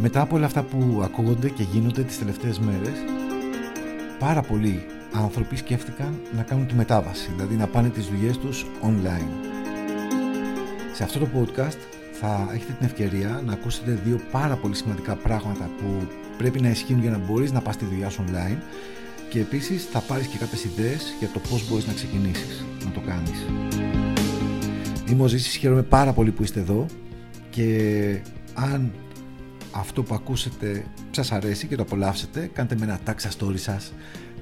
Μετά από όλα αυτά που ακούγονται και γίνονται τις τελευταίες μέρες, πάρα πολλοί άνθρωποι σκέφτηκαν να κάνουν τη μετάβαση, δηλαδή να πάνε τις δουλειές τους online. Σε αυτό το podcast θα έχετε την ευκαιρία να ακούσετε δύο πάρα πολύ σημαντικά πράγματα που πρέπει να ισχύουν για να μπορείς να πας τη δουλειά σου online και επίσης θα πάρεις και κάποιες ιδέες για το πώς μπορείς να ξεκινήσεις να το κάνεις. Είμαι ο Ζήσης, χαίρομαι πάρα πολύ που είστε εδώ και αν αυτό που ακούσετε σας αρέσει και το απολαύσετε, κάντε με ένα tag στα story σας,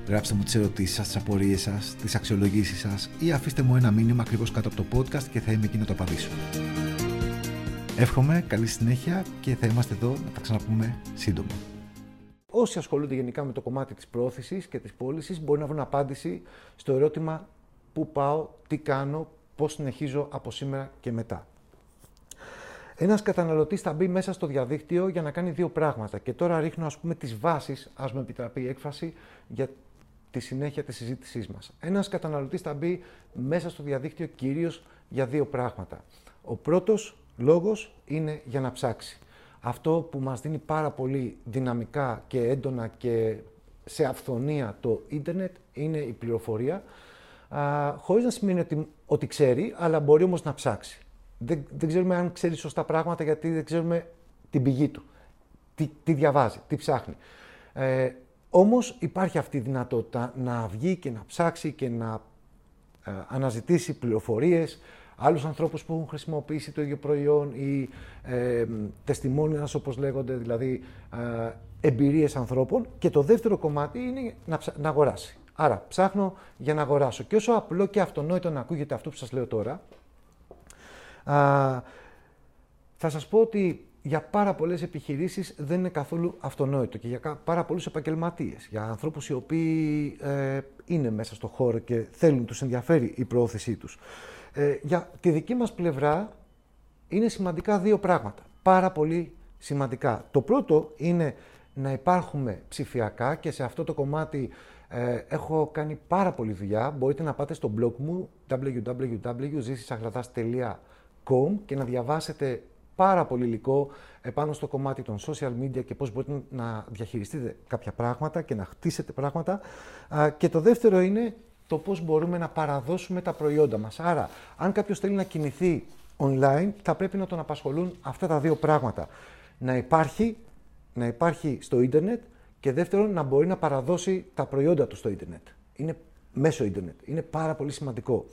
γράψτε μου τις ερωτήσεις σας, τις απορίες σας, τις αξιολογήσεις σας ή αφήστε μου ένα μήνυμα ακριβώς κάτω από το podcast και θα είμαι εκεί να το απαντήσω. Εύχομαι καλή συνέχεια και θα είμαστε εδώ να τα ξαναπούμε σύντομα. Όσοι ασχολούνται γενικά με το κομμάτι της πρόθεσης και της πώλησης μπορεί να βρουν απάντηση στο ερώτημα πού πάω, τι κάνω, πώς συνεχίζω από σήμερα και μετά. Ένας καταναλωτής θα μπει μέσα στο διαδίκτυο για να κάνει δύο πράγματα. Και τώρα ρίχνω, ας πούμε, τις βάσεις, ας με επιτραπεί η έκφραση, για τη συνέχεια της συζήτησής μας. Ένας καταναλωτής θα μπει μέσα στο διαδίκτυο κυρίως για δύο πράγματα. Ο πρώτος λόγος είναι για να ψάξει. Αυτό που μας δίνει πάρα πολύ δυναμικά και έντονα και σε αυθονία το ίντερνετ είναι η πληροφορία, α, χωρίς να σημαίνει ότι, ότι ξέρει, αλλά μπορεί όμως να ψάξει δεν, δεν ξέρουμε αν ξέρει σωστά πράγματα γιατί δεν ξέρουμε την πηγή του. Τι, τι διαβάζει, τι ψάχνει. Ε, όμως υπάρχει αυτή η δυνατότητα να βγει και να ψάξει και να ε, αναζητήσει πληροφορίες, άλλους ανθρώπους που έχουν χρησιμοποιήσει το ίδιο προϊόν ή ε, τεστιμόνιας όπως λέγονται, δηλαδή ε, εμπειρίες ανθρώπων. Και το δεύτερο κομμάτι είναι να, να αγοράσει. Άρα ψάχνω για να αγοράσω. Και όσο απλό και αυτονόητο να ακούγεται αυτό που σας λέω τώρα, Α, θα σας πω ότι για πάρα πολλές επιχειρήσεις δεν είναι καθόλου αυτονόητο και για πάρα πολλούς επαγγελματίες, για ανθρώπους οι οποίοι ε, είναι μέσα στο χώρο και θέλουν, τους ενδιαφέρει η προώθησή τους. Ε, για τη δική μας πλευρά είναι σημαντικά δύο πράγματα, πάρα πολύ σημαντικά. Το πρώτο είναι να υπάρχουμε ψηφιακά και σε αυτό το κομμάτι ε, έχω κάνει πάρα πολλή δουλειά. Μπορείτε να πάτε στο blog μου www.zisisagradaz.com και να διαβάσετε πάρα πολύ υλικό επάνω στο κομμάτι των social media και πώς μπορείτε να διαχειριστείτε κάποια πράγματα και να χτίσετε πράγματα. Και το δεύτερο είναι το πώς μπορούμε να παραδώσουμε τα προϊόντα μας. Άρα, αν κάποιος θέλει να κινηθεί online, θα πρέπει να τον απασχολούν αυτά τα δύο πράγματα. Να υπάρχει, να υπάρχει στο ίντερνετ και δεύτερον να μπορεί να παραδώσει τα προϊόντα του στο ίντερνετ. Είναι μέσω ίντερνετ. Είναι πάρα πολύ σημαντικό.